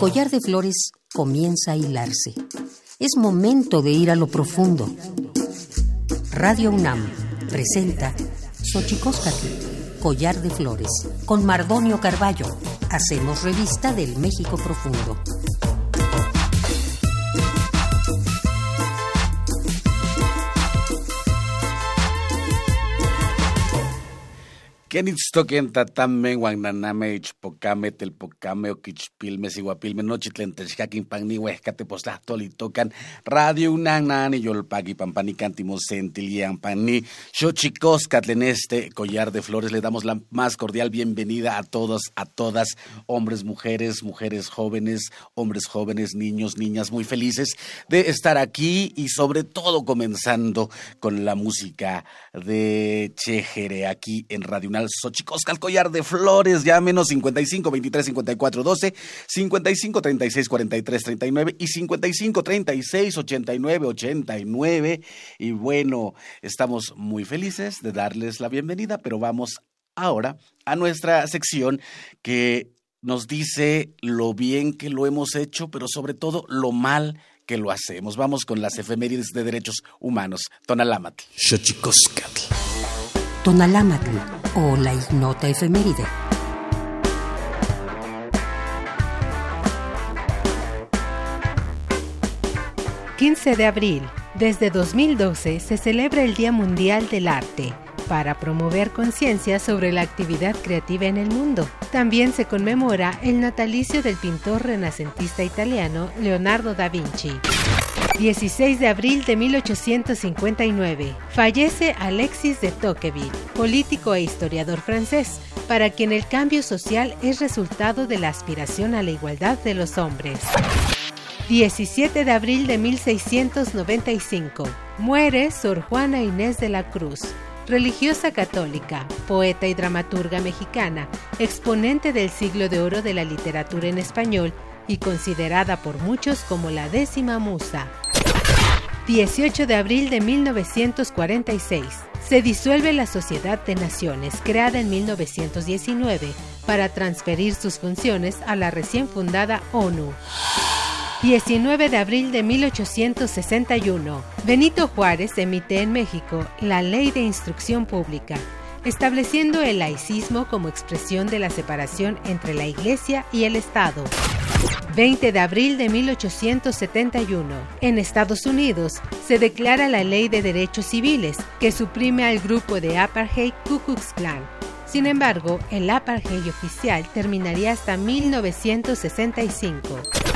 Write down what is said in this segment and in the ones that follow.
Collar de flores comienza a hilarse. Es momento de ir a lo profundo. Radio UNAM presenta Xochicóscatl, collar de flores, con Mardonio Carballo. Hacemos revista del México profundo. Kenitztoken tatame, guananame, ichpocame, telpocame, oquichpilme, siguapilme, nochitlen, techcaquin, pagni, huescate, tocan, radio unanani, yolpagui, pampanicanti, mosentilian, pani, xochicoscatl, en este collar de flores. Le damos la más cordial bienvenida a todos, a todas, hombres, mujeres, mujeres jóvenes, hombres jóvenes, niños, niñas, muy felices de estar aquí y sobre todo comenzando con la música de Chejere aquí en Radio Unal Xochicosca, collar de flores, menos 55 23 54 12, 55 36 43 39 y 55 36 89 89. Y bueno, estamos muy felices de darles la bienvenida, pero vamos ahora a nuestra sección que nos dice lo bien que lo hemos hecho, pero sobre todo lo mal que lo hacemos. Vamos con las efemérides de derechos humanos. Tonalámatl. Xochicoscatl. Tonalámatl o la ignota efeméride. ...15 de abril... Desde 2012 se celebra el Día Mundial del Arte para promover conciencia sobre la actividad creativa en el mundo. También se conmemora el natalicio del pintor renacentista italiano Leonardo da Vinci. 16 de abril de 1859. Fallece Alexis de Tocqueville, político e historiador francés, para quien el cambio social es resultado de la aspiración a la igualdad de los hombres. 17 de abril de 1695. Muere Sor Juana Inés de la Cruz, religiosa católica, poeta y dramaturga mexicana, exponente del siglo de oro de la literatura en español y considerada por muchos como la décima musa. 18 de abril de 1946. Se disuelve la Sociedad de Naciones, creada en 1919, para transferir sus funciones a la recién fundada ONU. 19 de abril de 1861. Benito Juárez emite en México la Ley de Instrucción Pública, estableciendo el laicismo como expresión de la separación entre la Iglesia y el Estado. 20 de abril de 1871. En Estados Unidos se declara la Ley de Derechos Civiles, que suprime al grupo de apartheid Ku Klux Klan. Sin embargo, el apartheid oficial terminaría hasta 1965.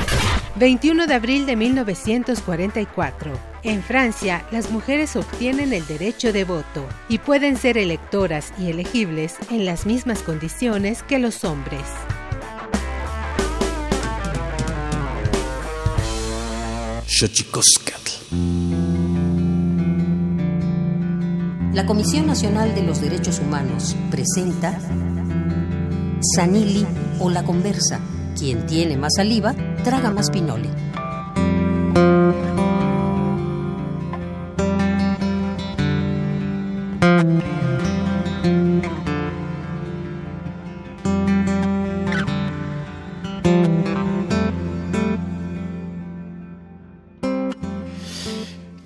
21 de abril de 1944. En Francia, las mujeres obtienen el derecho de voto y pueden ser electoras y elegibles en las mismas condiciones que los hombres. La Comisión Nacional de los Derechos Humanos presenta Sanili o la conversa. Quien tiene más saliva, traga más pinole.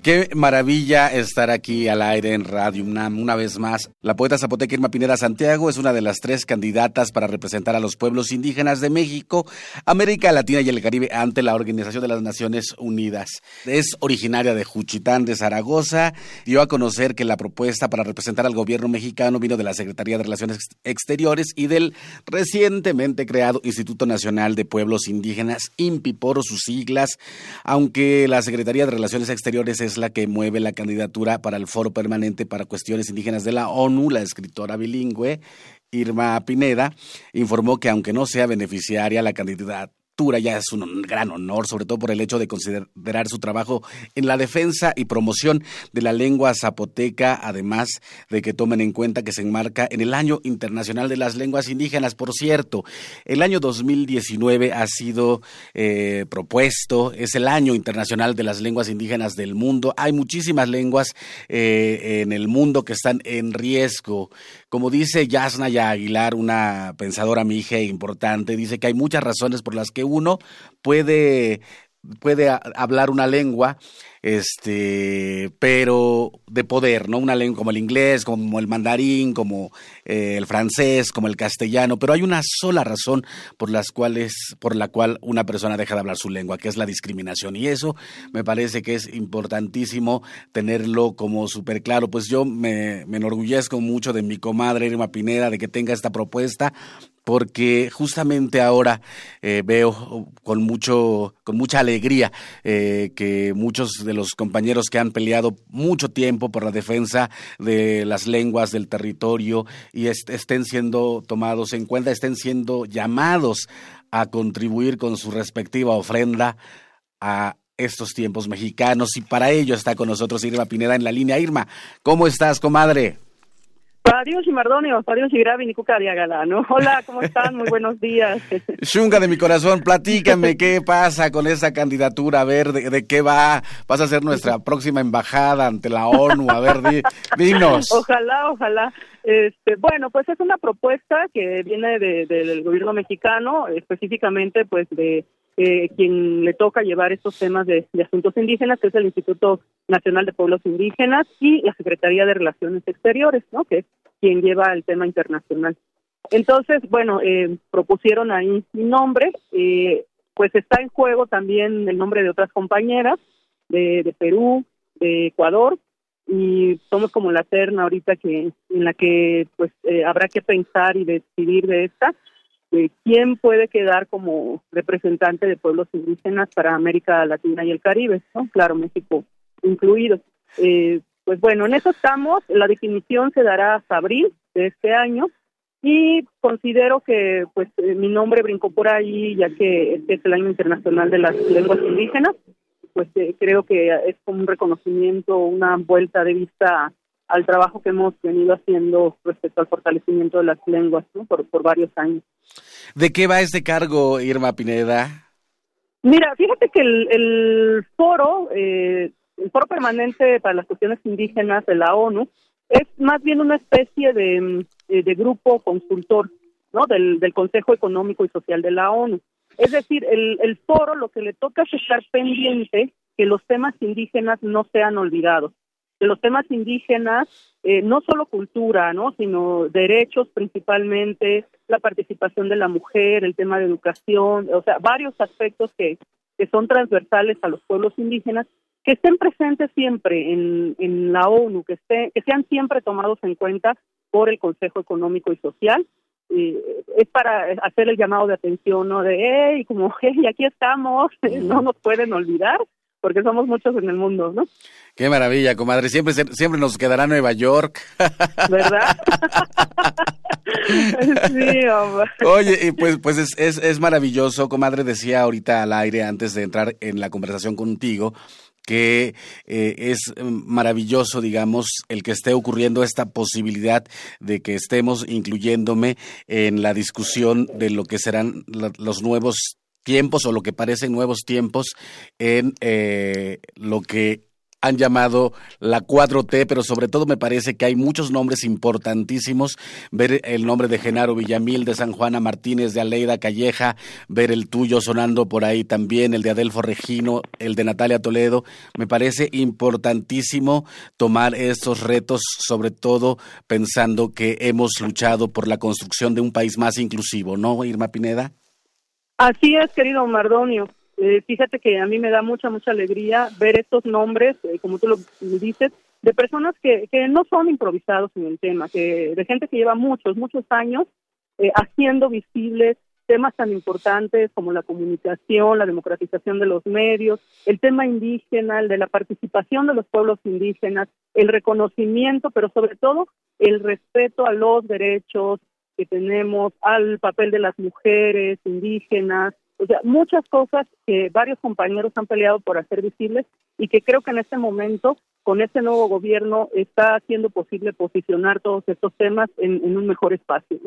Qué maravilla estar aquí al aire en Radio UNAM una vez más. La poeta zapoteca Irma Pineda Santiago es una de las tres candidatas para representar a los pueblos indígenas de México, América Latina y el Caribe ante la Organización de las Naciones Unidas. Es originaria de Juchitán de Zaragoza. Dio a conocer que la propuesta para representar al gobierno mexicano vino de la Secretaría de Relaciones Exteriores y del recientemente creado Instituto Nacional de Pueblos Indígenas, INPI por sus siglas, aunque la Secretaría de Relaciones Exteriores es la que mueve la candidatura para el Foro Permanente para Cuestiones Indígenas de la ONU, la escritora bilingüe Irma Pineda, informó que aunque no sea beneficiaria, la candidatura ya es un gran honor, sobre todo por el hecho de considerar su trabajo en la defensa y promoción de la lengua zapoteca, además de que tomen en cuenta que se enmarca en el Año Internacional de las Lenguas Indígenas. Por cierto, el año 2019 ha sido eh, propuesto, es el Año Internacional de las Lenguas Indígenas del mundo. Hay muchísimas lenguas eh, en el mundo que están en riesgo como dice Yasnaya Aguilar, una pensadora mije importante, dice que hay muchas razones por las que uno puede puede hablar una lengua, este, pero de poder, ¿no? Una lengua como el inglés, como el mandarín, como eh, el francés, como el castellano, pero hay una sola razón por las cuales, por la cual una persona deja de hablar su lengua, que es la discriminación. Y eso me parece que es importantísimo tenerlo como súper claro. Pues yo me, me enorgullezco mucho de mi comadre Irma Pineda, de que tenga esta propuesta, porque justamente ahora eh, veo con mucho con mucha alegría eh, que muchos de los compañeros que han peleado mucho tiempo por la defensa de las lenguas del territorio y estén siendo tomados en cuenta, estén siendo llamados a contribuir con su respectiva ofrenda a estos tiempos mexicanos y para ello está con nosotros Irma Pineda en la línea. Irma, ¿cómo estás, comadre? Adiós y Mardonio, adiós y Gravi, Nicuca ¿no? Hola, ¿cómo están? Muy buenos días. Shunga de mi corazón, platícame qué pasa con esa candidatura, a ver, de, qué va, vas a ser nuestra próxima embajada ante la ONU, a ver, dinos. Ojalá, ojalá. Este, bueno, pues es una propuesta que viene del gobierno mexicano, específicamente pues de eh, quien le toca llevar estos temas de, asuntos indígenas, que es el Instituto Nacional de Pueblos Indígenas y la Secretaría de Relaciones Exteriores, ¿no? Que es quien lleva el tema internacional. Entonces, bueno, eh, propusieron ahí mi nombre, eh, pues está en juego también el nombre de otras compañeras de, de Perú, de Ecuador, y somos como la terna ahorita que en la que pues eh, habrá que pensar y decidir de esta quién puede quedar como representante de pueblos indígenas para América Latina y el Caribe, ¿no? Claro, México incluido. Eh, pues bueno, en eso estamos. La definición se dará hasta abril de este año y considero que pues eh, mi nombre brincó por ahí ya que este es el año internacional de las lenguas indígenas. Pues eh, creo que es como un reconocimiento, una vuelta de vista al trabajo que hemos venido haciendo respecto al fortalecimiento de las lenguas por, por varios años. ¿De qué va este cargo, Irma Pineda? Mira, fíjate que el, el foro, eh, el foro permanente para las cuestiones indígenas de la ONU, es más bien una especie de, eh, de grupo consultor ¿no? Del, del Consejo Económico y Social de la ONU. Es decir, el, el foro lo que le toca es estar pendiente que los temas indígenas no sean olvidados de los temas indígenas, eh, no solo cultura, ¿no? sino derechos principalmente, la participación de la mujer, el tema de educación, o sea, varios aspectos que, que son transversales a los pueblos indígenas, que estén presentes siempre en, en la ONU, que, esté, que sean siempre tomados en cuenta por el Consejo Económico y Social. es para hacer el llamado de atención, ¿no? De, hey, como, hey, aquí estamos, no nos pueden olvidar porque somos muchos en el mundo, ¿no? Qué maravilla, comadre. Siempre, siempre nos quedará Nueva York. ¿Verdad? sí, hombre. Oye, pues, pues es, es, es maravilloso, comadre. Decía ahorita al aire antes de entrar en la conversación contigo que eh, es maravilloso, digamos, el que esté ocurriendo esta posibilidad de que estemos incluyéndome en la discusión de lo que serán los nuevos tiempos o lo que parecen nuevos tiempos en eh, lo que han llamado la 4T, pero sobre todo me parece que hay muchos nombres importantísimos. Ver el nombre de Genaro Villamil, de San Juana Martínez, de Aleida Calleja, ver el tuyo sonando por ahí también, el de Adelfo Regino, el de Natalia Toledo. Me parece importantísimo tomar estos retos, sobre todo pensando que hemos luchado por la construcción de un país más inclusivo, ¿no, Irma Pineda? Así es, querido Mardonio. Eh, fíjate que a mí me da mucha, mucha alegría ver estos nombres, eh, como tú lo dices, de personas que, que no son improvisados en el tema, que de gente que lleva muchos, muchos años eh, haciendo visibles temas tan importantes como la comunicación, la democratización de los medios, el tema indígena, el de la participación de los pueblos indígenas, el reconocimiento, pero sobre todo el respeto a los derechos, que tenemos, al papel de las mujeres indígenas, o sea, muchas cosas que varios compañeros han peleado por hacer visibles y que creo que en este momento, con este nuevo gobierno, está haciendo posible posicionar todos estos temas en, un mejor espacio.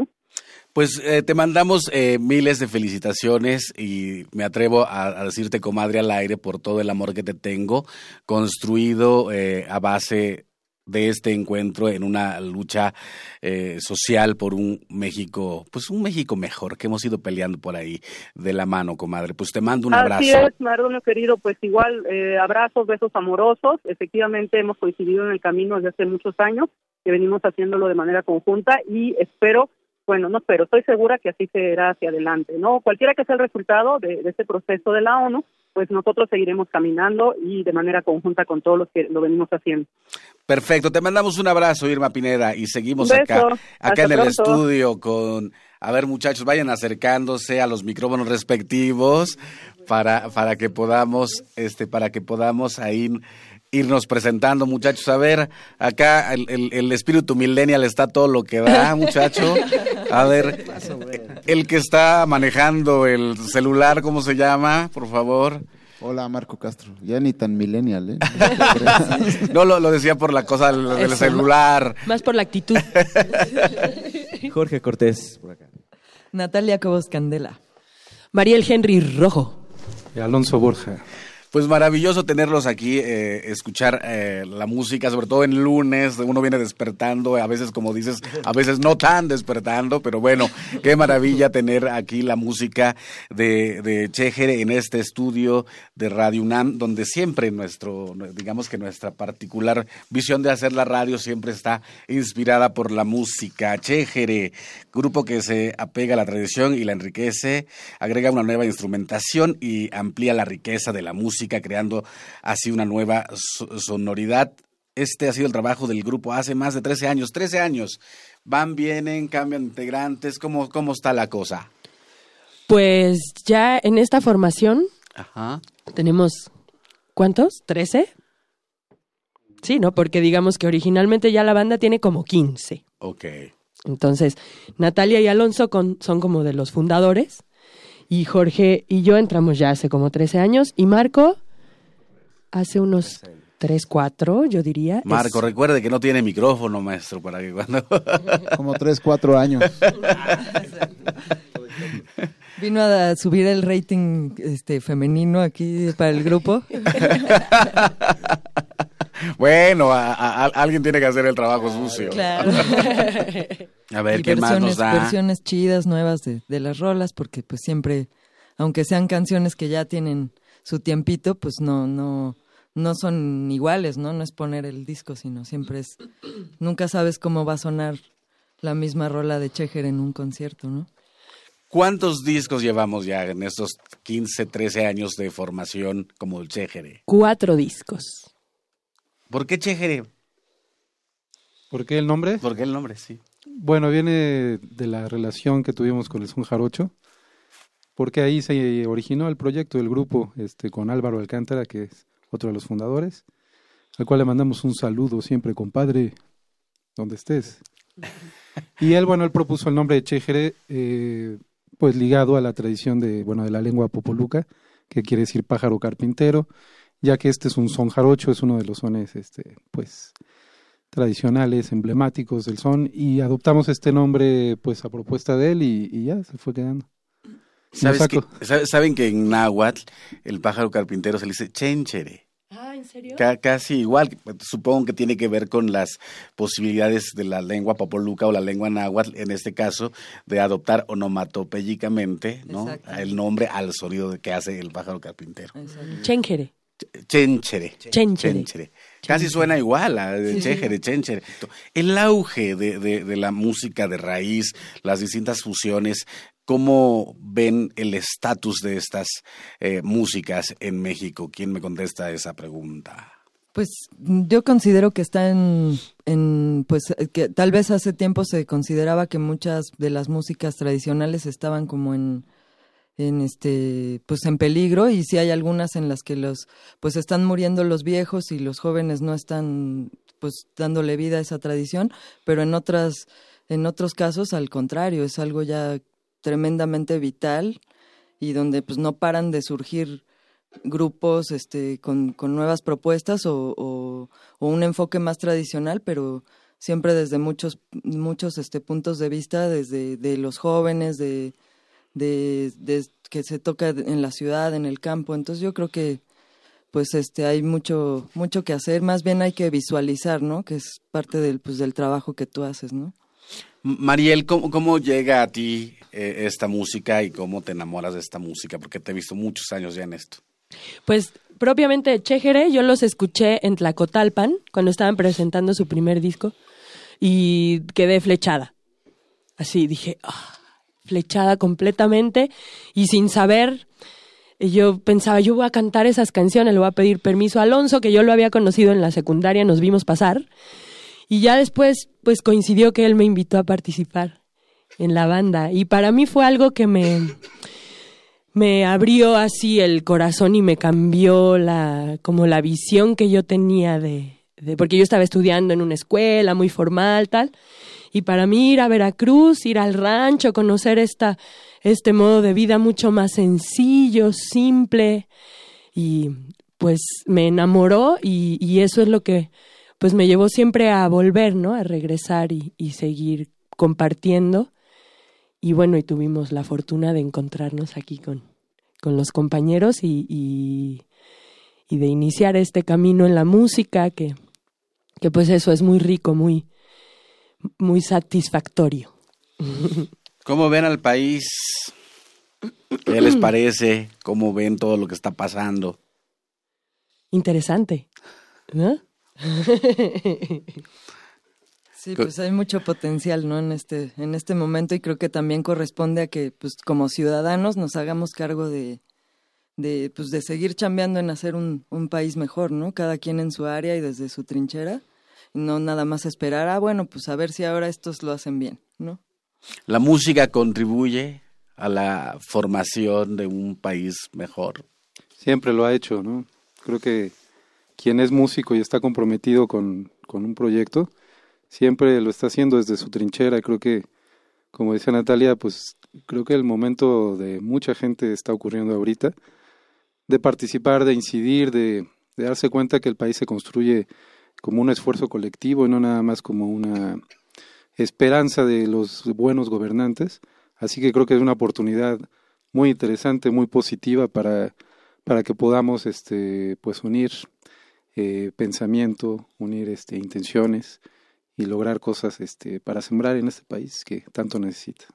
Pues eh, te mandamos eh, miles de felicitaciones y me atrevo a, decirte, comadre, al aire por todo el amor que te tengo, construido eh, a base de este encuentro en una lucha eh, social por un México, pues un México mejor, que hemos ido peleando por ahí de la mano, comadre. Pues te mando un abrazo. Así es, Mardonio querido, pues igual eh, abrazos, besos amorosos. Efectivamente hemos coincidido en el camino desde hace muchos años, que venimos haciéndolo de manera conjunta y espero bueno, no espero, estoy segura que así será hacia adelante, ¿no? Cualquiera que sea el resultado de, de este proceso de la ONU, pues nosotros seguiremos caminando y de manera conjunta con todos los que lo venimos haciendo. Perfecto, te mandamos un abrazo, Irma Pineda, y seguimos acá, acá en el estudio con, a ver muchachos, vayan acercándose a los micrófonos respectivos para, para que podamos, este, para que podamos ahí irnos presentando, muchachos. A ver, acá el, el, el, espíritu millennial está todo lo que da, muchacho. A ver, el que está manejando el celular, ¿cómo se llama? Por favor. Hola, Marco Castro. Ya ni tan millennial, ¿eh? no, lo, lo, decía por la cosa del, del celular. Más por la actitud. Jorge Cortés, por acá. Natalia Cobos Candela. Mariel Henry Rojo. Y Alonso Borja. Pues maravilloso tenerlos aquí, eh, escuchar eh, la música, sobre todo en lunes, uno viene despertando, a veces como dices, a veces no tan despertando, pero bueno, qué maravilla tener aquí la música de, de Chejere en este estudio de Radio UNAM, donde siempre nuestro, digamos que nuestra particular visión de hacer la radio siempre está inspirada por la música. Chejere, grupo que se apega a la tradición y la enriquece, agrega una nueva instrumentación y amplía la riqueza de la música creando así una nueva sonoridad. Este ha sido el trabajo del grupo hace más de 13 años. 13 años. Van, vienen, cambian integrantes. ¿Cómo, cómo está la cosa? Pues ya en esta formación Ajá. tenemos, ¿cuántos? ¿13? Sí, ¿no? Porque digamos que originalmente ya la banda tiene como 15. Ok. Entonces, Natalia y Alonso con, son como de los fundadores y Jorge y yo entramos ya hace como 13 años y Marco hace unos 3, 4, yo diría. Marco, es... recuerde que no tiene micrófono, maestro, para que cuando... como 3, 4 años. Vino a subir el rating este femenino aquí para el grupo. Bueno, a, a, a, alguien tiene que hacer el trabajo sucio. Claro. a ver, y ¿qué más nos da? Versiones chidas, nuevas de, de, las rolas, porque pues siempre, aunque sean canciones que ya tienen su tiempito, pues no, no, no son iguales, ¿no? No es poner el disco, sino siempre es, nunca sabes cómo va a sonar la misma rola de Chejer en un concierto, ¿no? ¿Cuántos discos llevamos ya en estos 15, 13 años de formación como el Chejere? Cuatro discos. ¿Por qué Chejere? ¿Por qué el nombre? ¿Por qué el nombre, sí? Bueno, viene de la relación que tuvimos con el Son Jarocho, porque ahí se originó el proyecto del grupo este, con Álvaro Alcántara, que es otro de los fundadores, al cual le mandamos un saludo siempre, compadre, donde estés. Y él, bueno, él propuso el nombre de Chejere, eh, pues ligado a la tradición de, bueno, de la lengua popoluca, que quiere decir pájaro carpintero, ya que este es un son jarocho, es uno de los sones, este, pues, tradicionales, emblemáticos del son, y adoptamos este nombre, pues, a propuesta de él, y, y ya se fue quedando. ¿Sabes que, ¿Saben que en náhuatl el pájaro carpintero se le dice chenchere? Ah, ¿en serio? C casi igual, supongo que tiene que ver con las posibilidades de la lengua popoluca o la lengua náhuatl, en este caso, de adoptar onomatopéyicamente ¿no? el nombre al sonido que hace el pájaro carpintero. Chenchere. Chenchere. Chenchere. Chenchere. Casi suena igual a de sí, sí. Chenchere. El auge de, de, de, la música de raíz, las distintas fusiones, ¿cómo ven el estatus de estas eh, músicas en México? ¿Quién me contesta esa pregunta? Pues yo considero que está en, en, pues que tal vez hace tiempo se consideraba que muchas de las músicas tradicionales estaban como en, en este pues en peligro y sí hay algunas en las que los pues están muriendo los viejos y los jóvenes no están pues dándole vida a esa tradición pero en otras en otros casos al contrario es algo ya tremendamente vital y donde pues no paran de surgir grupos este con, con nuevas propuestas o, o, o, un enfoque más tradicional pero siempre desde muchos muchos este puntos de vista desde de los jóvenes de de, de, que se toca en la ciudad, en el campo. Entonces yo creo que pues este hay mucho mucho que hacer, más bien hay que visualizar, ¿no? Que es parte del pues del trabajo que tú haces, ¿no? Mariel, ¿cómo, cómo llega a ti eh, esta música y cómo te enamoras de esta música? Porque te he visto muchos años ya en esto. Pues propiamente Chejere, yo los escuché en Tlacotalpan cuando estaban presentando su primer disco y quedé flechada. Así dije, ah, flechada completamente y sin saber yo pensaba, yo voy a cantar esas canciones, le voy a pedir permiso a Alonso, que yo lo había conocido en la secundaria, nos vimos pasar. Y ya después, pues coincidió que él me invitó a participar en la banda. Y para mí fue algo que me, me abrió así el corazón y me cambió la, como la visión que yo tenía de, de, porque yo estaba estudiando en una escuela muy formal, tal. Y para mí ir a Veracruz, ir al rancho, conocer esta, este modo de vida mucho más sencillo, simple, y pues me enamoró y, y eso es lo que pues me llevó siempre a volver, ¿no? A regresar y, y seguir compartiendo. Y bueno, y tuvimos la fortuna de encontrarnos aquí con, con los compañeros y, y, y, de iniciar este camino en la música, que, que pues eso es muy rico, muy, muy satisfactorio. ¿Cómo ven al país? ¿Qué les parece? ¿Cómo ven todo lo que está pasando? Interesante, ¿no? Sí, pues hay mucho potencial, ¿no? En este, en este momento y creo que también corresponde a que, pues, como ciudadanos nos hagamos cargo de, de, pues, de seguir chambeando en hacer un, un país mejor, ¿no? Cada quien en su área y desde su trinchera, no nada más esperar, ah, bueno, pues a ver si ahora estos lo hacen bien, ¿no? ¿La música contribuye a la formación de un país mejor? Siempre lo ha hecho, ¿no? Creo que quien es músico y está comprometido con, con un proyecto, siempre lo está haciendo desde su trinchera. Creo que, como decía Natalia, pues creo que el momento de mucha gente está ocurriendo ahorita, de participar, de incidir, de, de darse cuenta que el país se construye como un esfuerzo colectivo y no nada más como una esperanza de los buenos gobernantes. Así que creo que es una oportunidad muy interesante, muy positiva para, para que podamos este, pues unir eh, pensamiento, unir este, intenciones y lograr cosas este, para sembrar en este país que tanto necesita.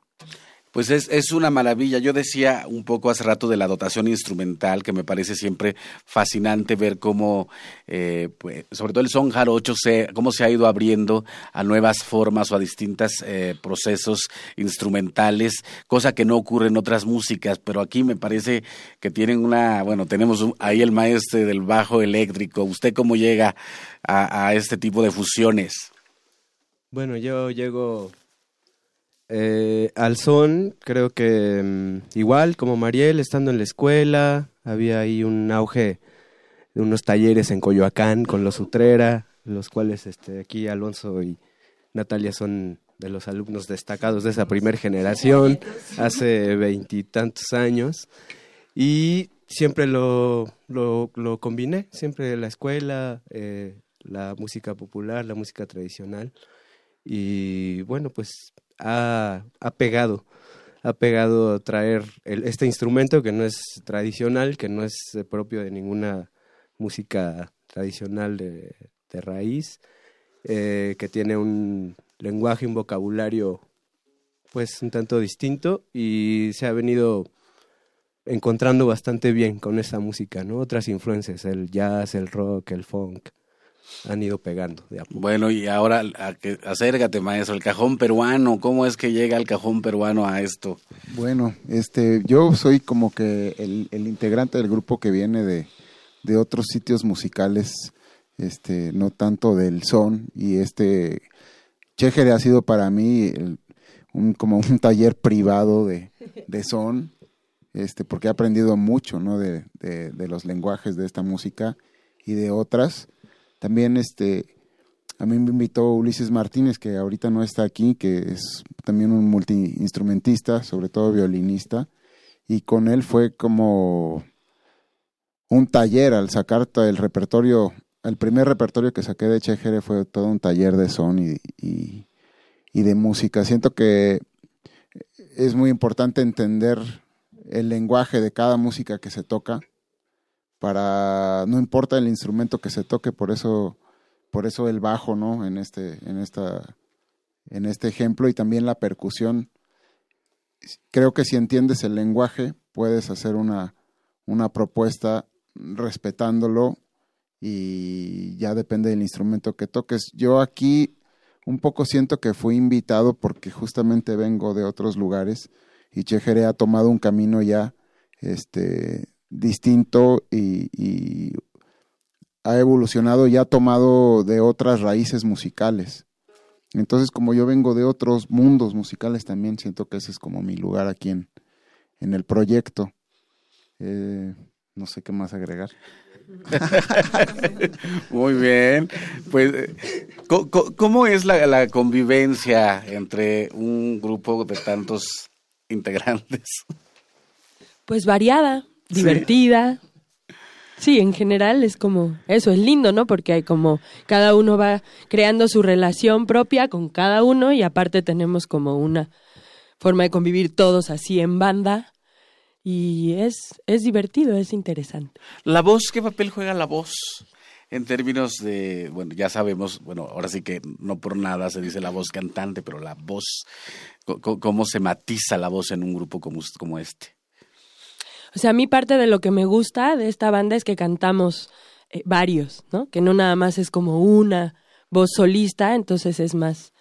Pues es, es una maravilla. Yo decía un poco hace rato de la dotación instrumental, que me parece siempre fascinante ver cómo, eh, pues, sobre todo el son jarocho, se, cómo se ha ido abriendo a nuevas formas o a distintos eh, procesos instrumentales, cosa que no ocurre en otras músicas, pero aquí me parece que tienen una, bueno, tenemos ahí el maestro del bajo eléctrico. ¿Usted cómo llega a, a este tipo de fusiones? Bueno, yo llego eh, al son, creo que mm, igual como Mariel, estando en la escuela, había ahí un auge de unos talleres en Coyoacán con los Utrera, los cuales este, aquí Alonso y Natalia son de los alumnos destacados de esa primera generación, hace veintitantos años, y siempre lo, lo, lo, combiné, siempre la escuela, eh, la música popular, la música tradicional, y bueno, pues ha, pegado, ha pegado traer el, este instrumento que no es tradicional, que no es eh, propio de ninguna música tradicional de, raíz, eh, que tiene un lenguaje, un vocabulario pues un tanto distinto y se ha venido encontrando bastante bien con esta música, ¿no? Otras influencias, el jazz, el rock, el funk, han ido pegando. Bueno, y ahora acércate, maestro, el cajón peruano, ¿cómo es que llega el cajón peruano a esto? Bueno, este, yo soy como que el, el integrante del grupo que viene de, de, otros sitios musicales, este, no tanto del son, y este, Chejere ha sido para mí el, un, como un taller privado de, de son, este, porque he aprendido mucho, ¿no? De, de, de los lenguajes de esta música y de otras también este a mí me invitó Ulises Martínez, que ahorita no está aquí, que es también un multiinstrumentista, sobre todo violinista, y con él fue como un taller al sacar el repertorio, el primer repertorio que saqué de Chejere fue todo un taller de son y, y, y de música. Siento que es muy importante entender el lenguaje de cada música que se toca para no importa el instrumento que se toque, por eso por eso el bajo, ¿no? En este en esta en este ejemplo y también la percusión. Creo que si entiendes el lenguaje, puedes hacer una una propuesta respetándolo y ya depende del instrumento que toques. Yo aquí un poco siento que fui invitado porque justamente vengo de otros lugares y Chejere ha tomado un camino ya este distinto y, ha evolucionado y ha tomado de otras raíces musicales. Entonces, como yo vengo de otros mundos musicales también, siento que ese es como mi lugar aquí en, en el proyecto. Eh, no sé qué más agregar. Muy bien. Pues, ¿cómo es la, convivencia entre un grupo de tantos integrantes? Pues variada, divertida. Sí. en general es como, eso es lindo, ¿no? Porque hay como, cada uno va creando su relación propia con cada uno y aparte tenemos como una forma de convivir todos así en banda y es, es divertido, es interesante. ¿La voz? ¿Qué papel juega la voz? En términos de, bueno, ya sabemos, bueno, ahora sí que no por nada se dice la voz cantante, pero la voz, ¿cómo se matiza la voz en un grupo como, como este? O sea, a mí parte de lo que me gusta de esta banda es que cantamos eh, varios, ¿no? Que no nada más es como una voz solista, entonces es más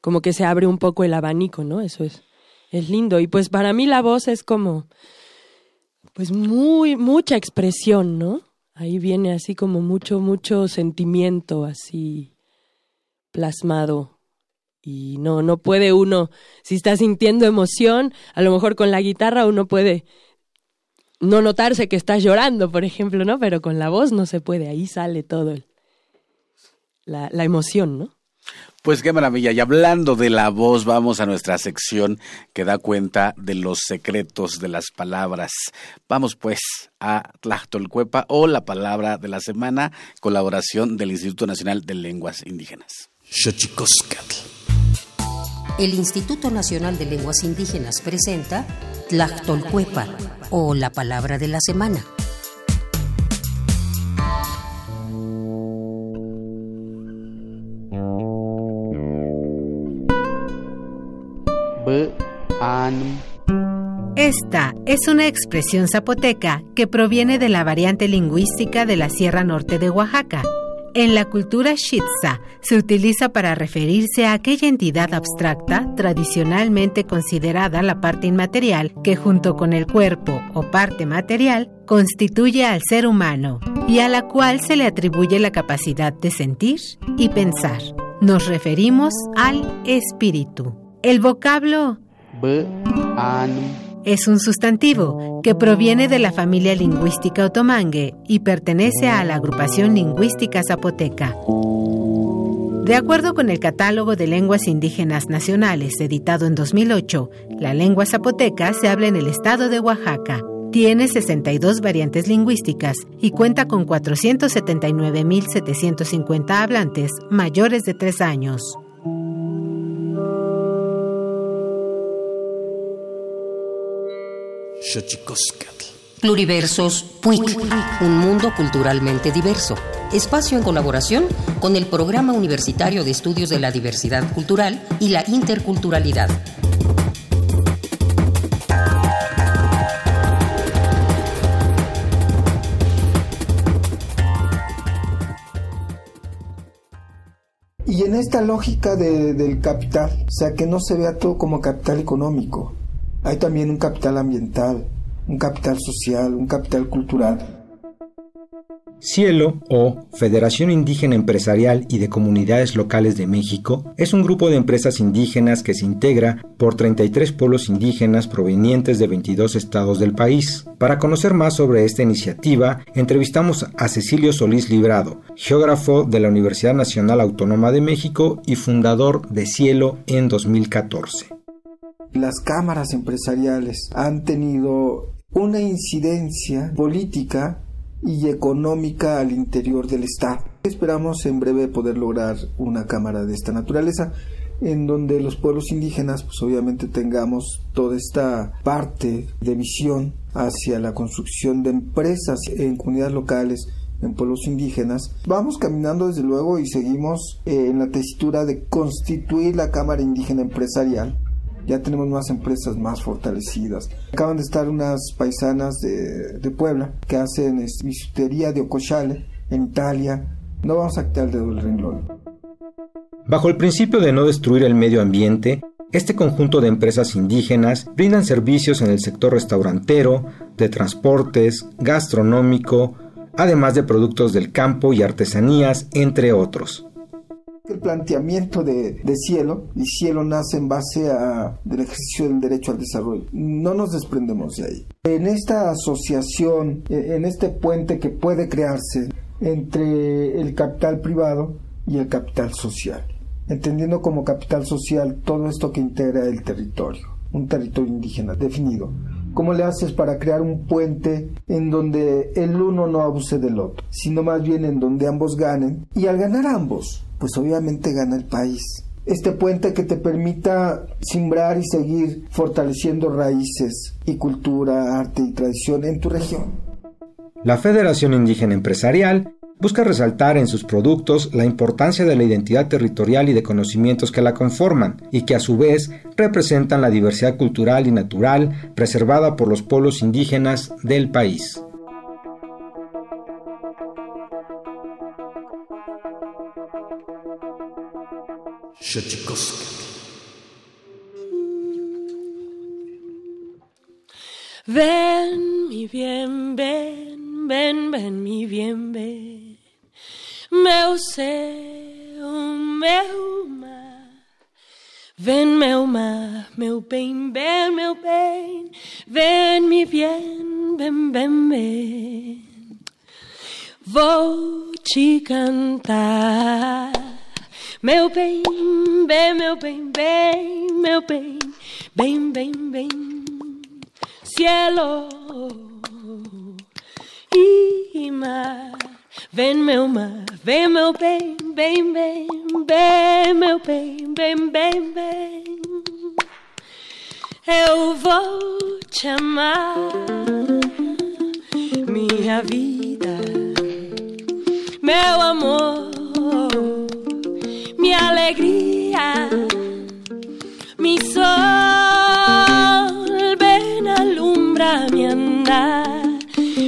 como que se abre un poco el abanico, ¿no? Eso es, es lindo. Y pues para mí la voz es como pues muy, mucha expresión, ¿no? Ahí viene así como mucho, mucho sentimiento así plasmado. Y no, no puede uno, si está sintiendo emoción, a lo mejor con la guitarra uno puede no notarse que estás llorando, por ejemplo, ¿no? Pero con la voz no se puede, ahí sale todo la, la emoción, ¿no? Pues qué maravilla. Y hablando de la voz, vamos a nuestra sección que da cuenta de los secretos de las palabras. Vamos pues a Tlachtolcuepa o la palabra de la semana, colaboración del Instituto Nacional de Lenguas Indígenas. El Instituto Nacional de Lenguas Indígenas presenta Tlachtolcuepa o la palabra de la semana. Esta es una expresión zapoteca que proviene de la variante lingüística de la Sierra Norte de Oaxaca. En la cultura Shitza se utiliza para referirse a aquella entidad abstracta tradicionalmente considerada la parte inmaterial que junto con el cuerpo o parte material constituye al ser humano y a la cual se le atribuye la capacidad de sentir y pensar. Nos referimos al espíritu. El vocablo es un sustantivo que proviene de la familia lingüística otomangue y pertenece a la agrupación lingüística zapoteca. De acuerdo con el Catálogo de Lenguas Indígenas Nacionales, editado en 2008, la lengua zapoteca se habla en el estado de Oaxaca. Tiene 62 variantes lingüísticas y cuenta con 479.750 hablantes mayores de 3 años. Pluriversos PUIC, un mundo culturalmente diverso. Espacio en colaboración con el Programa Universitario de Estudios de la Diversidad Cultural y la Interculturalidad. Y en esta lógica del capital, o sea, que no se vea todo como capital económico, hay también un capital ambiental, un capital social, un capital cultural. Cielo o Federación Indígena Empresarial y de Comunidades Locales de México es un grupo de empresas indígenas que se integra por 33 pueblos indígenas provenientes de 22 estados del país. Para conocer más sobre esta iniciativa, entrevistamos a Cecilio Solís Librado, geógrafo de la Universidad Nacional Autónoma de México y fundador de Cielo en 2014 las cámaras empresariales han tenido una incidencia política y económica al interior del Estado. Esperamos en breve poder lograr una cámara de esta naturaleza en donde los pueblos indígenas pues obviamente tengamos toda esta parte de visión hacia la construcción de empresas en comunidades locales en pueblos indígenas. Vamos caminando desde luego y seguimos en la tesitura de constituir la Cámara Indígena Empresarial. Ya tenemos más empresas más fortalecidas. Acaban de estar unas paisanas de, de Puebla que hacen bisutería de Ocochale en Italia. No vamos a quitar el dedo del. Bajo el principio de no destruir el medio ambiente, este conjunto de empresas indígenas brindan servicios en el sector restaurantero, de transportes, gastronómico, además de productos del campo y artesanías, entre otros. El planteamiento de, cielo, y cielo nace en base a, del ejercicio del derecho al desarrollo. No nos desprendemos de ahí. En esta asociación, e, en este puente que puede crearse entre el capital privado y el capital social, entendiendo como capital social todo esto que integra el territorio, un territorio indígena definido ¿Cómo le haces para crear un puente en donde el uno no abuse del otro, sino más bien en donde ambos ganen? Y al ganar ambos, pues obviamente gana el país. Este puente que te permita simbrar y seguir fortaleciendo raíces y cultura, arte y tradición en tu región. La Federación Indígena Empresarial busca resaltar en sus productos la importancia de la identidad territorial y de conocimientos que la conforman, y que a su vez representan la diversidad cultural y natural preservada por los pueblos indígenas del país. Ven, mi bien, ven, ven, ven, mi bien, ven. meu céu, meu mar. Vem, meu mar, meu bem, bem, meu bem, vem me bem, bem, bem, bem. Vou te cantar, meu bem, bem, meu bem, bem, meu bem, bem, bem, bem, cielo e mar. Vem meu mar, vem meu bem, bem, bem, bem, meu bem, bem, bem, bem. Eu vou te amar, minha vida, meu amor, minha alegria, mi sol, ven alumbra mi andar,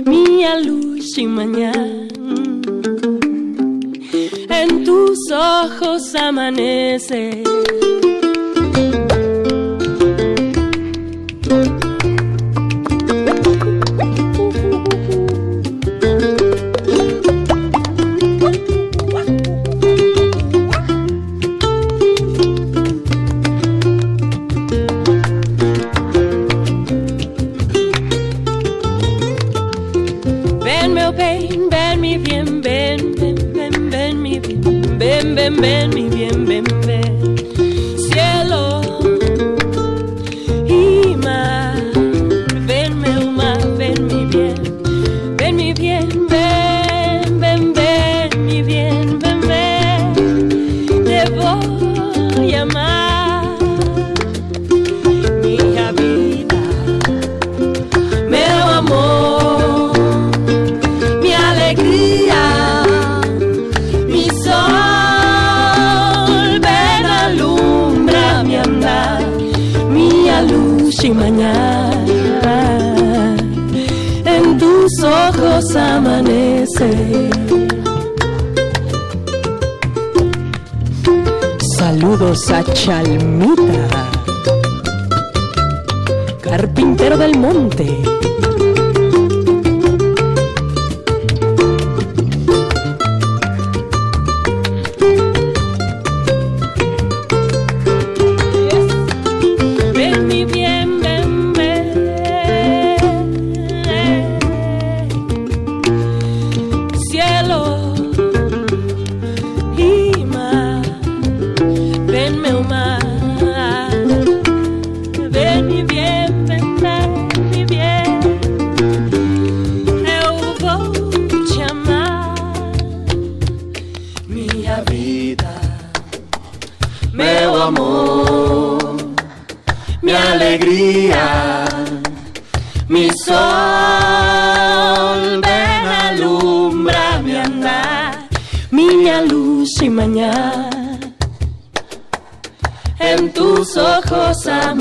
minha luz de manhã en tus ojos amanece. Ven, ven, A Chalmita, carpintero del monte.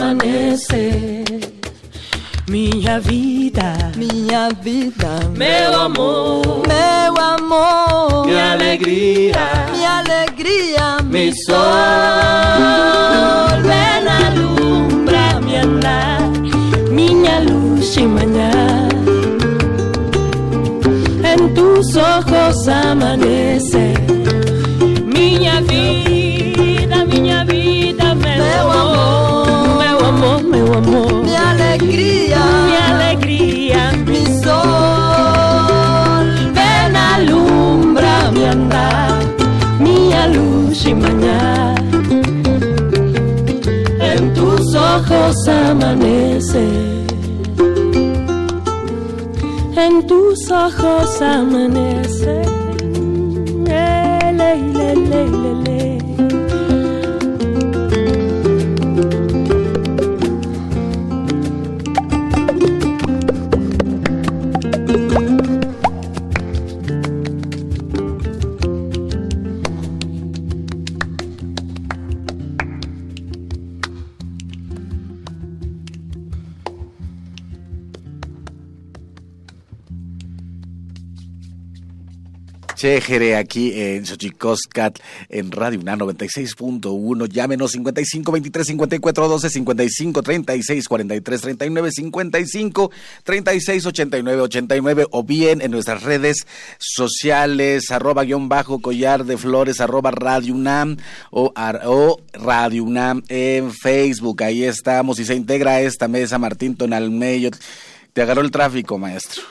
Amanece minha vida, minha vida, meu amor, meu amor, minha alegria, minha alegria, mi sol, ven alumbra mi andar, minha luz y mañana. En tus ojos amanece ojos amanece, en tus ojos amanece. Chejere aquí en Xochicoscat en Radio UNAM 96.1. Llámenos 55 23 54 12 55 36 43 39 55 36 89 89 o bien en nuestras redes sociales arroba guion bajo collar de flores arroba Radio UNAM o, ar- o Radio UNAM en Facebook. Ahí estamos y se integra esta mesa Martín Tonalmeyo. Te agarró el tráfico, maestro.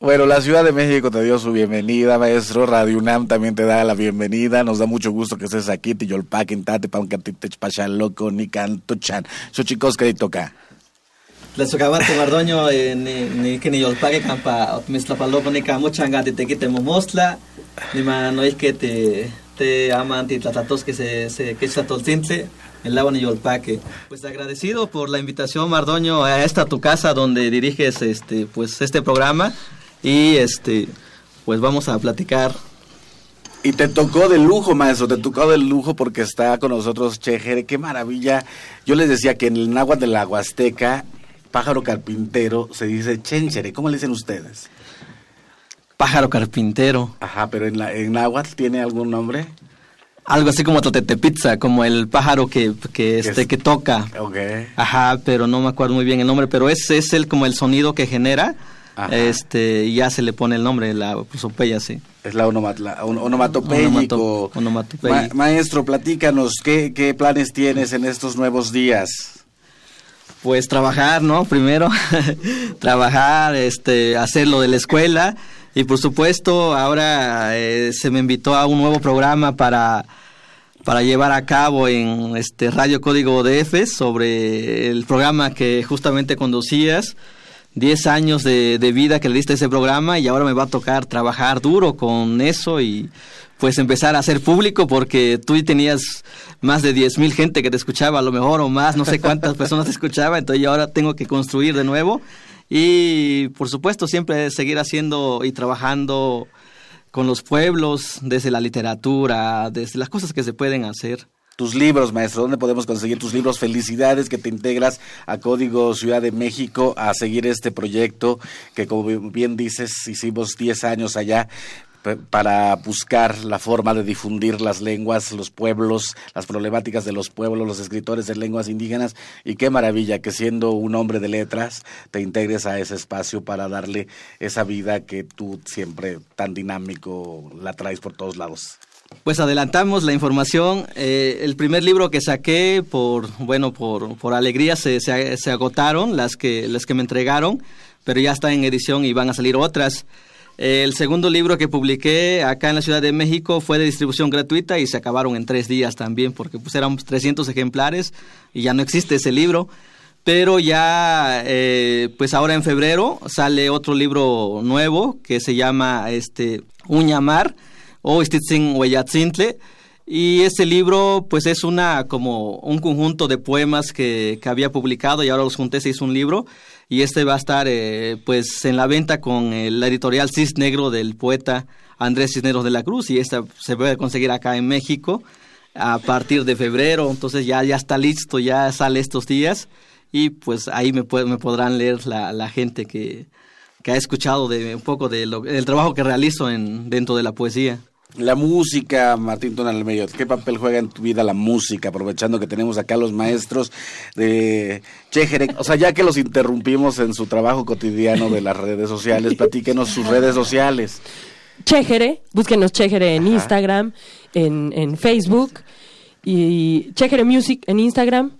Bueno, la Ciudad de México te dio su bienvenida, maestro. Radio UNAM también te da la bienvenida. Nos da mucho gusto que estés aquí. Tiyolpaquin, tate, paucatitech, pachaloco, nican, tuchan. Xochicos, que toca. Tlesocabante Mardoño, eh, ni que ni yolpague campa otmislapaloco ni camuchanga te quite momostla, ni ma no es que te te aman ti tlatatos que se se que tolcintle, el agua ni yolpaque. Pues agradecido por la invitación Mardoño a esta tu casa donde diriges este pues este programa y este pues vamos a platicar Y te tocó de lujo, maestro, te tocó de lujo porque está con nosotros Chejere. Qué maravilla. Yo les decía que en el náhuatl de la Huasteca, pájaro carpintero, se dice chenchere. ¿Cómo le dicen ustedes? pájaro carpintero. Ajá, pero en, la, en náhuatl tiene algún nombre. Algo así como pizza, como el pájaro que, que, este, que toca. Ok. Ajá, pero no me acuerdo muy bien el nombre, pero ese es el como el sonido que genera. Ajá. Este, y ya se le pone el nombre, la prosopeya, sí. Es la onomat la on- onomatopéyico. Onomato- onomatopéyico. Ma- maestro, platícanos, ¿qué, ¿qué planes tienes en estos nuevos días? Pues trabajar, ¿no? Primero, trabajar, este, hacer lo de la escuela y por supuesto ahora eh, se me invitó a un nuevo programa para para llevar a cabo en este Radio Código DF sobre el programa que justamente conducías. 10 años de, de vida que le diste ese programa y ahora me va a tocar trabajar duro con eso y pues empezar a hacer público porque tú tenías más de 10 mil gente que te escuchaba a lo mejor o más, no sé cuántas personas te escuchaban, entonces ahora tengo que construir de nuevo y por supuesto siempre seguir haciendo y trabajando con los pueblos, desde la literatura, desde las cosas que se pueden hacer. Tus libros, maestro, ¿dónde podemos conseguir tus libros? Felicidades que te integras a Código Ciudad de México a seguir este proyecto que, como bien dices, hicimos 10 años allá para buscar la forma de difundir las lenguas, los pueblos, las problemáticas de los pueblos, los escritores de lenguas indígenas. Y qué maravilla que siendo un hombre de letras te integres a ese espacio para darle esa vida que tú siempre tan dinámico la traes por todos lados. Pues adelantamos la información. Eh, el primer libro que saqué por, bueno, por, por alegría se, se, agotaron las que, las que me entregaron, pero ya está en edición y van a salir otras. El segundo libro que publiqué acá en la Ciudad de México fue de distribución gratuita y se acabaron en tres días también, porque pues eran 300 ejemplares y ya no existe ese libro. Pero ya, eh, pues ahora en febrero sale otro libro nuevo que se llama este, Uñamar o Istitzin Hueyatzintle. Y ese libro, pues es una como un conjunto de poemas que, que había publicado y ahora los junté, se hizo un libro. Y este va a estar eh, pues en la venta con el editorial Cis Negro del poeta Andrés Cisneros de la Cruz. Y esta se puede conseguir acá en México a partir de febrero. Entonces ya, ya está listo, ya sale estos días. Y pues ahí me, puede- me podrán leer la, la gente que, que ha escuchado de un poco de del trabajo que realizo en, dentro de la poesía. La música, Martín Tonal Medio, ¿qué papel juega en tu vida la música? Aprovechando que tenemos acá a los maestros de Chejere, o sea, ya que los interrumpimos en su trabajo cotidiano de las redes sociales, platíquenos sus redes sociales. Chejere, búsquenos Chejere en Instagram, en, en Facebook y Chejere Music en Instagram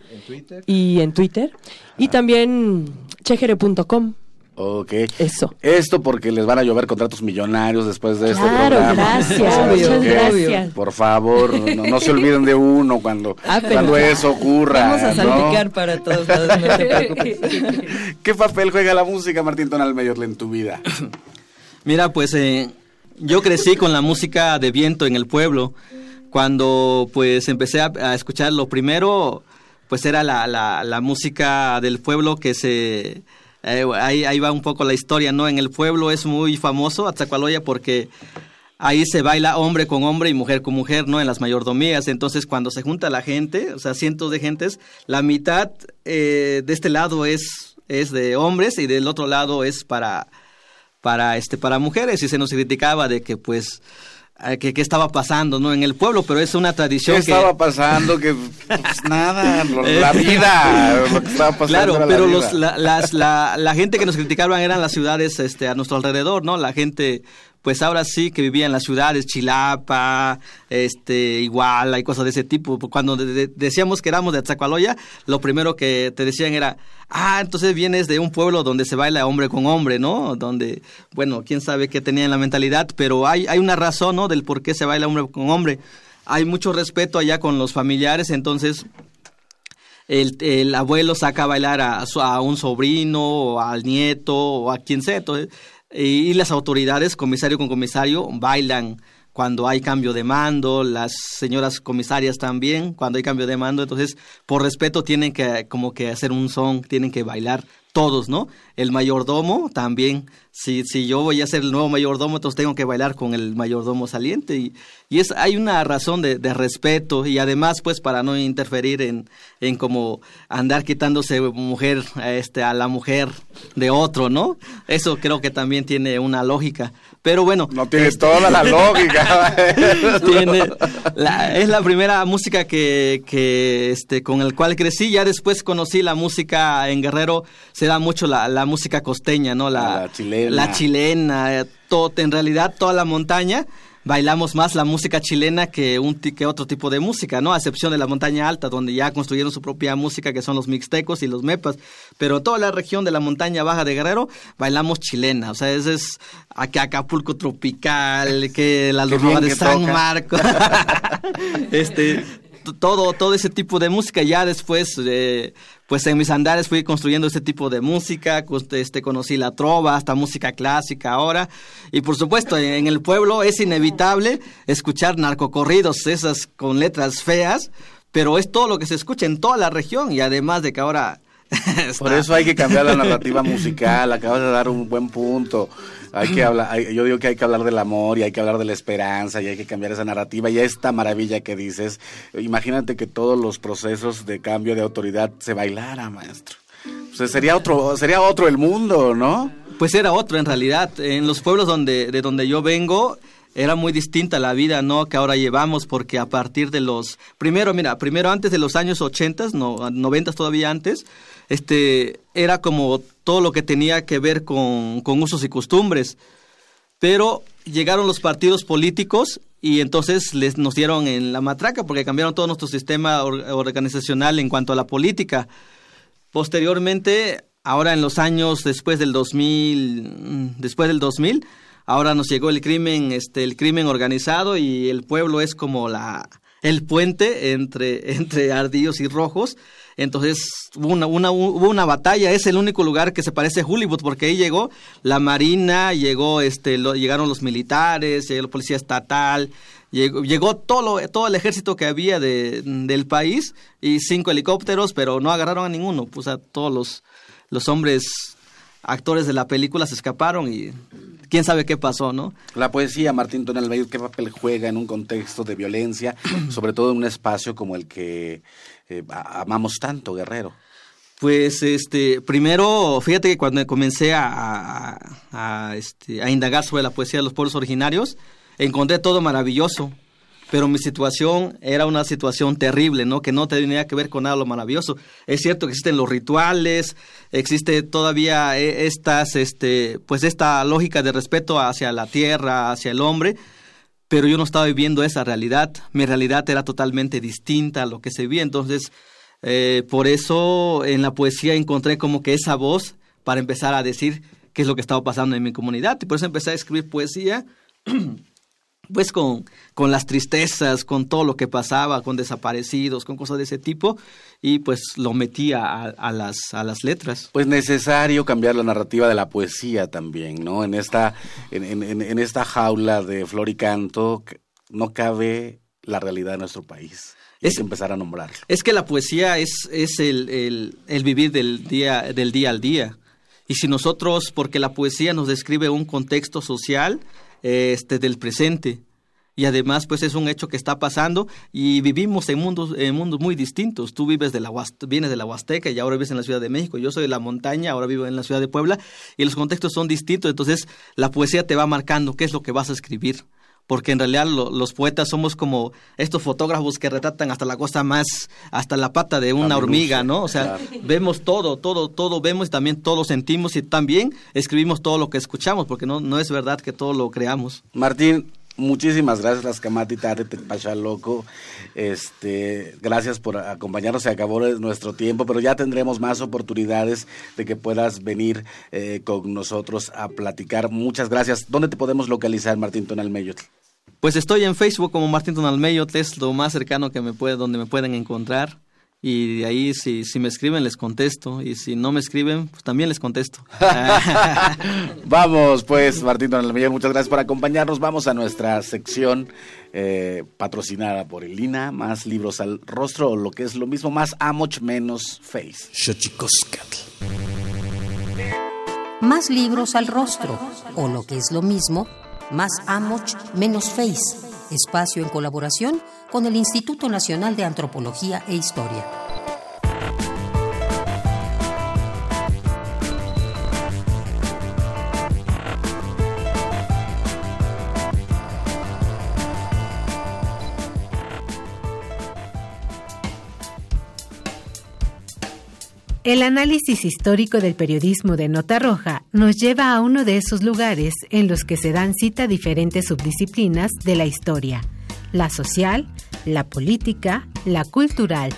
y en Twitter y también chejere.com. Ok. Eso. Esto porque les van a llover contratos millonarios después de este Claro, programa. gracias, Obvio, gracias. Por favor, no, no se olviden de uno cuando, Ah, cuando eso ocurra. Vamos a ¿no? salpicar para todos lados, no te preocupes. ¿Qué papel juega la música, Martín Tonal Medio, en tu vida? Mira, pues eh, yo crecí con la música de viento en el pueblo. Cuando pues empecé a, a escuchar lo primero, pues era la, la, la música del pueblo que se... eh, ahí, ahí va un poco la historia, ¿no? En el pueblo es muy famoso Atzacualoya porque ahí se baila hombre con hombre y mujer con mujer, ¿no? En las mayordomías. Entonces, cuando se junta la gente, o sea, cientos de gentes, la mitad eh, de este lado es, es de hombres y del otro lado es para para este para mujeres y se nos criticaba de que pues eh, que qué estaba pasando no en el pueblo pero es una tradición ¿Qué que estaba pasando? Que pues nada, lo- la vida, lo que estaba pasando. Claro, la pero vida. los, la, las- la, la gente que nos criticaban eran las ciudades este, a nuestro alrededor, ¿no? La gente, pues ahora sí que vivía en las ciudades, Chilapa, este, Iguala y cosas de ese tipo. Cuando de- de- decíamos que éramos de Atzacualoya, lo primero que te decían era, ah, entonces vienes de un pueblo donde se baila hombre con hombre, ¿no? Donde, bueno, quién sabe qué tenían en la mentalidad, pero hay, hay una razón, ¿no? Del por qué se baila hombre con hombre. Hay mucho respeto allá con los familiares, entonces el, el abuelo saca a bailar a, a un sobrino o al nieto o a quien sea. Entonces, y, las autoridades, comisario con comisario, bailan cuando hay cambio de mando, las señoras comisarias también, cuando hay cambio de mando, entonces por respeto tienen que como que hacer un son, tienen que bailar todos, ¿no? El mayordomo también, si, si yo voy a ser el nuevo mayordomo, entonces tengo que bailar con el mayordomo saliente y, y es, hay una razón de, respeto y además pues para no interferir en, en como andar quitándose mujer este, a la mujer de otro, ¿no? Eso creo que también tiene una lógica. Pero bueno. No tiene toda la lógica. tiene, la- es la primera música que, que este, con el cual crecí. Ya después conocí la música en Guerrero. Se da mucho la, la música costeña, ¿no? La, La chilena. La chilena. eh, todo, en realidad, toda la montaña. Bailamos más la música chilena que, un, que otro tipo de música, ¿no? A excepción de la montaña alta, donde ya construyeron su propia música, que son los mixtecos y los mepas. Pero toda la región de la montaña baja de Guerrero, bailamos chilena. O sea, ese es aquí Acapulco tropical, que la luna de San toca. Marco. este todo todo ese tipo de música ya después eh, pues en mis andares fui construyendo ese tipo de música este conocí la trova hasta música clásica ahora. Y por supuesto en el pueblo es inevitable escuchar narcocorridos esas con letras feas pero es todo lo que se escucha en toda la región y además de que ahora Por eso hay que cambiar la narrativa musical, acabas de dar un buen punto. Hay que hablar, hay- yo digo que hay que hablar del amor y hay que hablar de la esperanza y hay que cambiar esa narrativa y esta maravilla que dices. Imagínate que todos los procesos de cambio de autoridad se bailara, maestro. O sea, sería otro, sería otro el mundo, ¿no? Pues era otro en realidad. En los pueblos donde, de donde yo vengo era muy distinta la vida, ¿no? Que ahora llevamos porque a partir de los... Primero, mira, primero antes de los años 80, no, 90 todavía antes, este, era como todo lo que tenía que ver con, con usos y costumbres. Pero llegaron los partidos políticos y entonces les nos dieron en la matraca porque cambiaron todo nuestro sistema or- organizacional en cuanto a la política. Posteriormente, ahora en los años después del 2000, mm, después del 2000, ahora nos llegó el crimen, este, el crimen organizado y el pueblo es como la el puente entre entre ardillos y rojos. Entonces hubo una, una- hubo una batalla, es el único lugar que se parece a Hollywood porque ahí llegó la marina, llegó este lo- llegaron los militares, llegó la policía estatal, Llegó, llegó todo, lo- todo el ejército que había de, del país y cinco helicópteros, pero no agarraron a ninguno. Pues a todos los, los hombres actores de la película se escaparon y quién sabe qué pasó, ¿no? La poesía, Martín Tonal Bello, ¿qué papel juega en un contexto de violencia, sobre todo en un espacio como el que amamos tanto, Guerrero? Pues este, primero, fíjate que cuando comencé a, a- este, a indagar sobre la poesía de los pueblos originarios, encontré todo maravilloso, pero mi situación era una situación terrible, ¿no? Que no tenía que ver con nada lo maravilloso. Es cierto que existen los rituales, existe todavía eh, estas, este, pues esta lógica de respeto hacia la tierra, hacia el hombre, pero yo no estaba viviendo esa realidad. Mi realidad era totalmente distinta a lo que se vivía. Entonces, eh, por eso en la poesía encontré como que esa voz para empezar a decir qué es lo que estaba pasando en mi comunidad. Y por eso empecé a escribir poesía, pues con, con las tristezas, con todo lo que pasaba, con desaparecidos, con cosas de ese tipo, y pues lo metí a, las, a las letras. Pues necesario cambiar la narrativa de la poesía también, ¿no? En esta, en, en- esta jaula de flor y canto no cabe la realidad de nuestro país. Que empezar a nombrarlo. Es que la poesía es, es el, el- el vivir del día, del día al día. Y si nosotros, porque la poesía nos describe un contexto social este, del presente, y además pues es un hecho que está pasando y vivimos en mundos, en mundos muy distintos. Tú vives de la vienes de la Huasteca y ahora vives en la Ciudad de México. Yo soy de la montaña, ahora vivo en la Ciudad de Puebla y los contextos son distintos. Entonces la poesía te va marcando qué es lo que vas a escribir porque en realidad lo- los poetas somos como estos fotógrafos que retratan hasta la cosa más, hasta la pata de una La hormiga, ¿no? O sea, claro. vemos todo, todo, todo vemos y también todo lo sentimos y también escribimos todo lo que escuchamos, porque no, no es verdad que todo lo creamos. Martín, muchísimas gracias, las camatita te pasha loco. Este, gracias por acompañarnos. Se acabó nuestro tiempo, pero ya tendremos más oportunidades de que puedas venir eh, con nosotros a platicar. Muchas gracias. ¿Dónde te podemos localizar, Martín Tonalmeyot? Pues estoy en Facebook como Martín Tonalmeyo, es lo más cercano que me puede, donde me pueden encontrar. Y de ahí, si, si me escriben, les contesto. Y si no me escriben, pues también les contesto. Vamos, pues, Martín Tonalmeyot, muchas gracias por acompañarnos. Vamos a nuestra sección eh, patrocinada por el INA, más libros al rostro, o lo que es lo mismo, más Amoch menos Face. Más libros al rostro, o lo que es lo mismo, más Amoch menos Face. Espacio en colaboración con el Instituto Nacional de Antropología e Historia. El análisis histórico del periodismo de Nota Roja nos lleva a uno de esos lugares en los que se dan cita diferentes subdisciplinas de la historia, la social, la política, la cultural,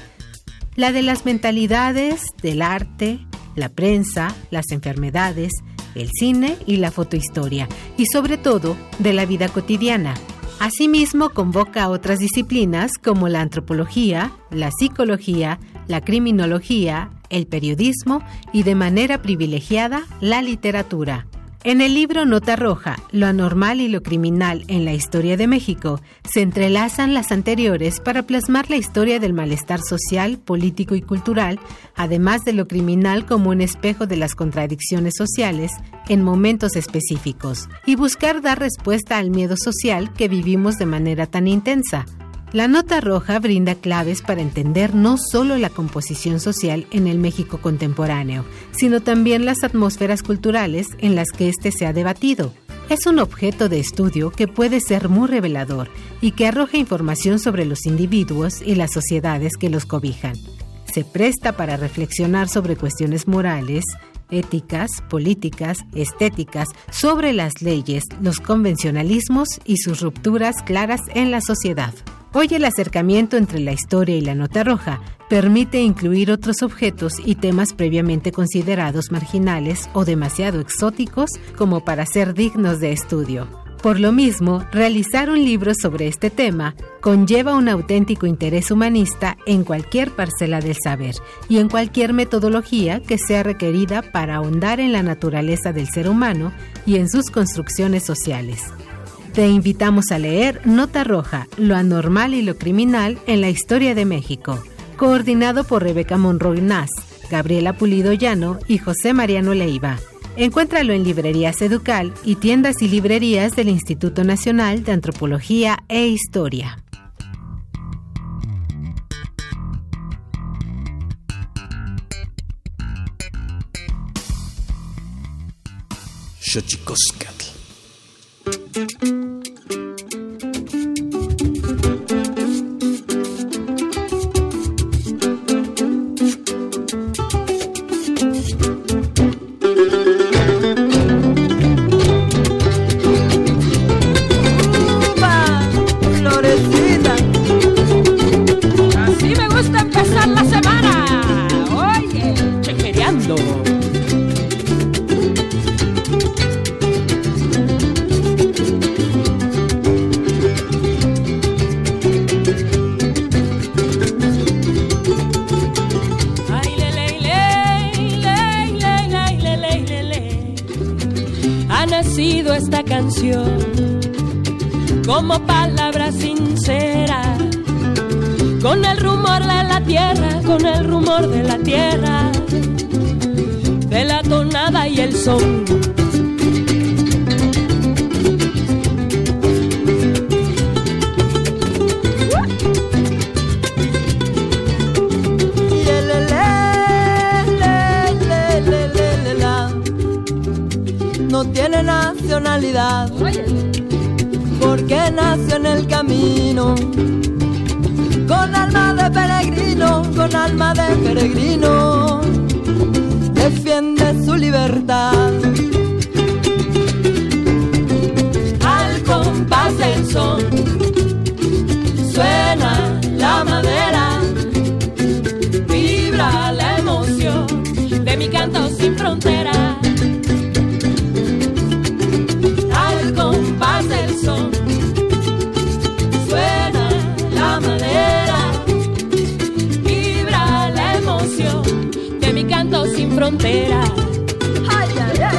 la de las mentalidades, del arte, la prensa, las enfermedades, el cine y la fotohistoria, y sobre todo de la vida cotidiana. Asimismo, convoca a otras disciplinas como la antropología, la psicología, la criminología, el periodismo y de manera privilegiada la literatura. En el libro Nota Roja, lo anormal y lo criminal en la historia de México, se entrelazan las anteriores para plasmar la historia del malestar social, político y cultural, además de lo criminal como un espejo de las contradicciones sociales en momentos específicos, y buscar dar respuesta al miedo social que vivimos de manera tan intensa. La nota roja brinda claves para entender no solo la composición social en el México contemporáneo, sino también las atmósferas culturales en las que éste se ha debatido. Es un objeto de estudio que puede ser muy revelador y que arroja información sobre los individuos y las sociedades que los cobijan. Se presta para reflexionar sobre cuestiones morales, éticas, políticas, estéticas, sobre las leyes, los convencionalismos y sus rupturas claras en la sociedad. Hoy el acercamiento entre la historia y la nota roja permite incluir otros objetos y temas previamente considerados marginales o demasiado exóticos como para ser dignos de estudio. Por lo mismo, realizar un libro sobre este tema conlleva un auténtico interés humanista en cualquier parcela del saber y en cualquier metodología que sea requerida para ahondar en la naturaleza del ser humano y en sus construcciones sociales. Te invitamos a leer Nota Roja, lo anormal y lo criminal en la historia de México, coordinado por Rebeca Monroy Nas, Gabriela Pulido Llano y José Mariano Leiva. Encuéntralo en librerías Educal y tiendas y librerías del Instituto Nacional de Antropología e Historia. Nacido esta canción como palabra sincera, con el rumor de la tierra, con el rumor de la tierra, de la tonada y el son. Tiene nacionalidad porque nació en el camino. Con alma de peregrino, con alma de peregrino, defiende su libertad. Al compás del son, frontera. Ay, ay, ay.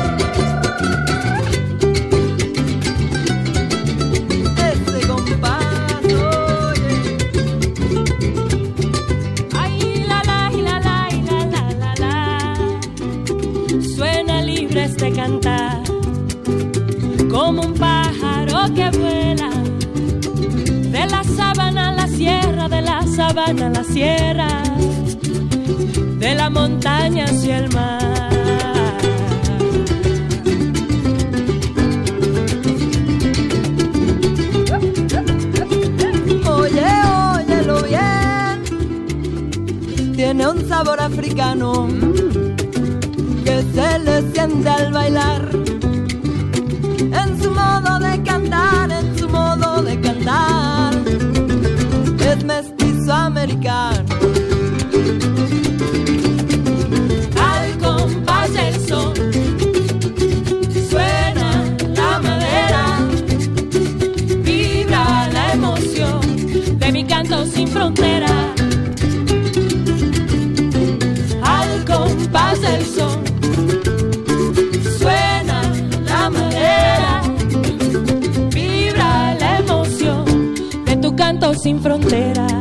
Ese compás, oye. Ay, la, la, la, la, la, la, la, la. Suena libre este cantar como un pájaro que vuela de la sabana a la sierra, de la sabana a la sierra, de la montaña hacia el mar. Oye, óyelo bien, tiene un sabor africano que se le siente al bailar en su modo de cantar, en su modo de cantar. Es mestizo americano. Al compás del son suena la madera, vibra la emoción de tu canto sin frontera.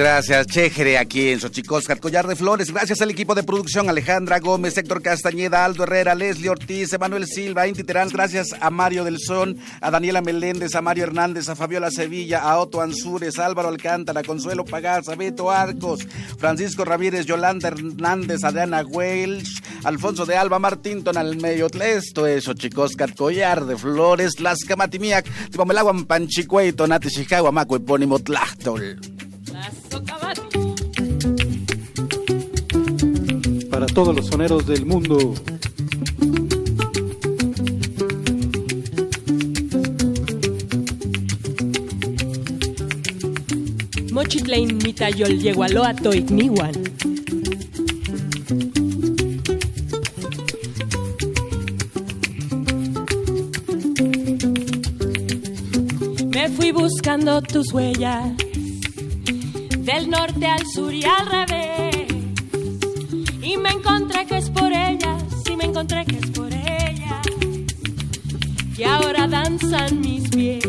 Gracias, Chejere, aquí en Xochicosca, Collar de Flores. Gracias al equipo de producción, Alejandra Gómez, Héctor Castañeda, Aldo Herrera, Leslie Ortiz, Emanuel Silva, Inti Terán. Gracias a Mario del Son, a Daniela Meléndez, a Mario Hernández, a Fabiola Sevilla, a Otto Ansúrez, a Álvaro Alcántara, Consuelo Pagás, a Beto Arcos, Francisco Ramírez, Yolanda Hernández, Adriana Welch, Alfonso de Alba, Martín Tonalmeyo. Esto es Collar de Flores, Las Camatimiac, Timomelaguan, Panchicuey, Tonate, Chicago, Maco, Epónimo, Tlachtol. Para todos los soneros del mundo. Mochitlein mitayol yegualoa toigniwan. Me fui buscando tus huellas del norte al sur y al revés. Y me encontré que es por ellas, sí me encontré que es por ellas. Y ahora danzan mis pies.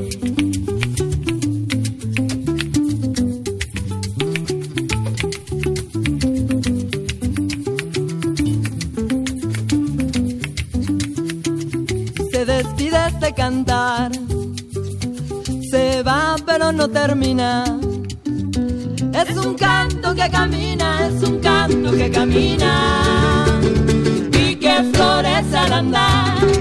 Se despide de cantar, se va pero no termina. Es un canto que camina, es un canto que camina. Vi que flores al andar.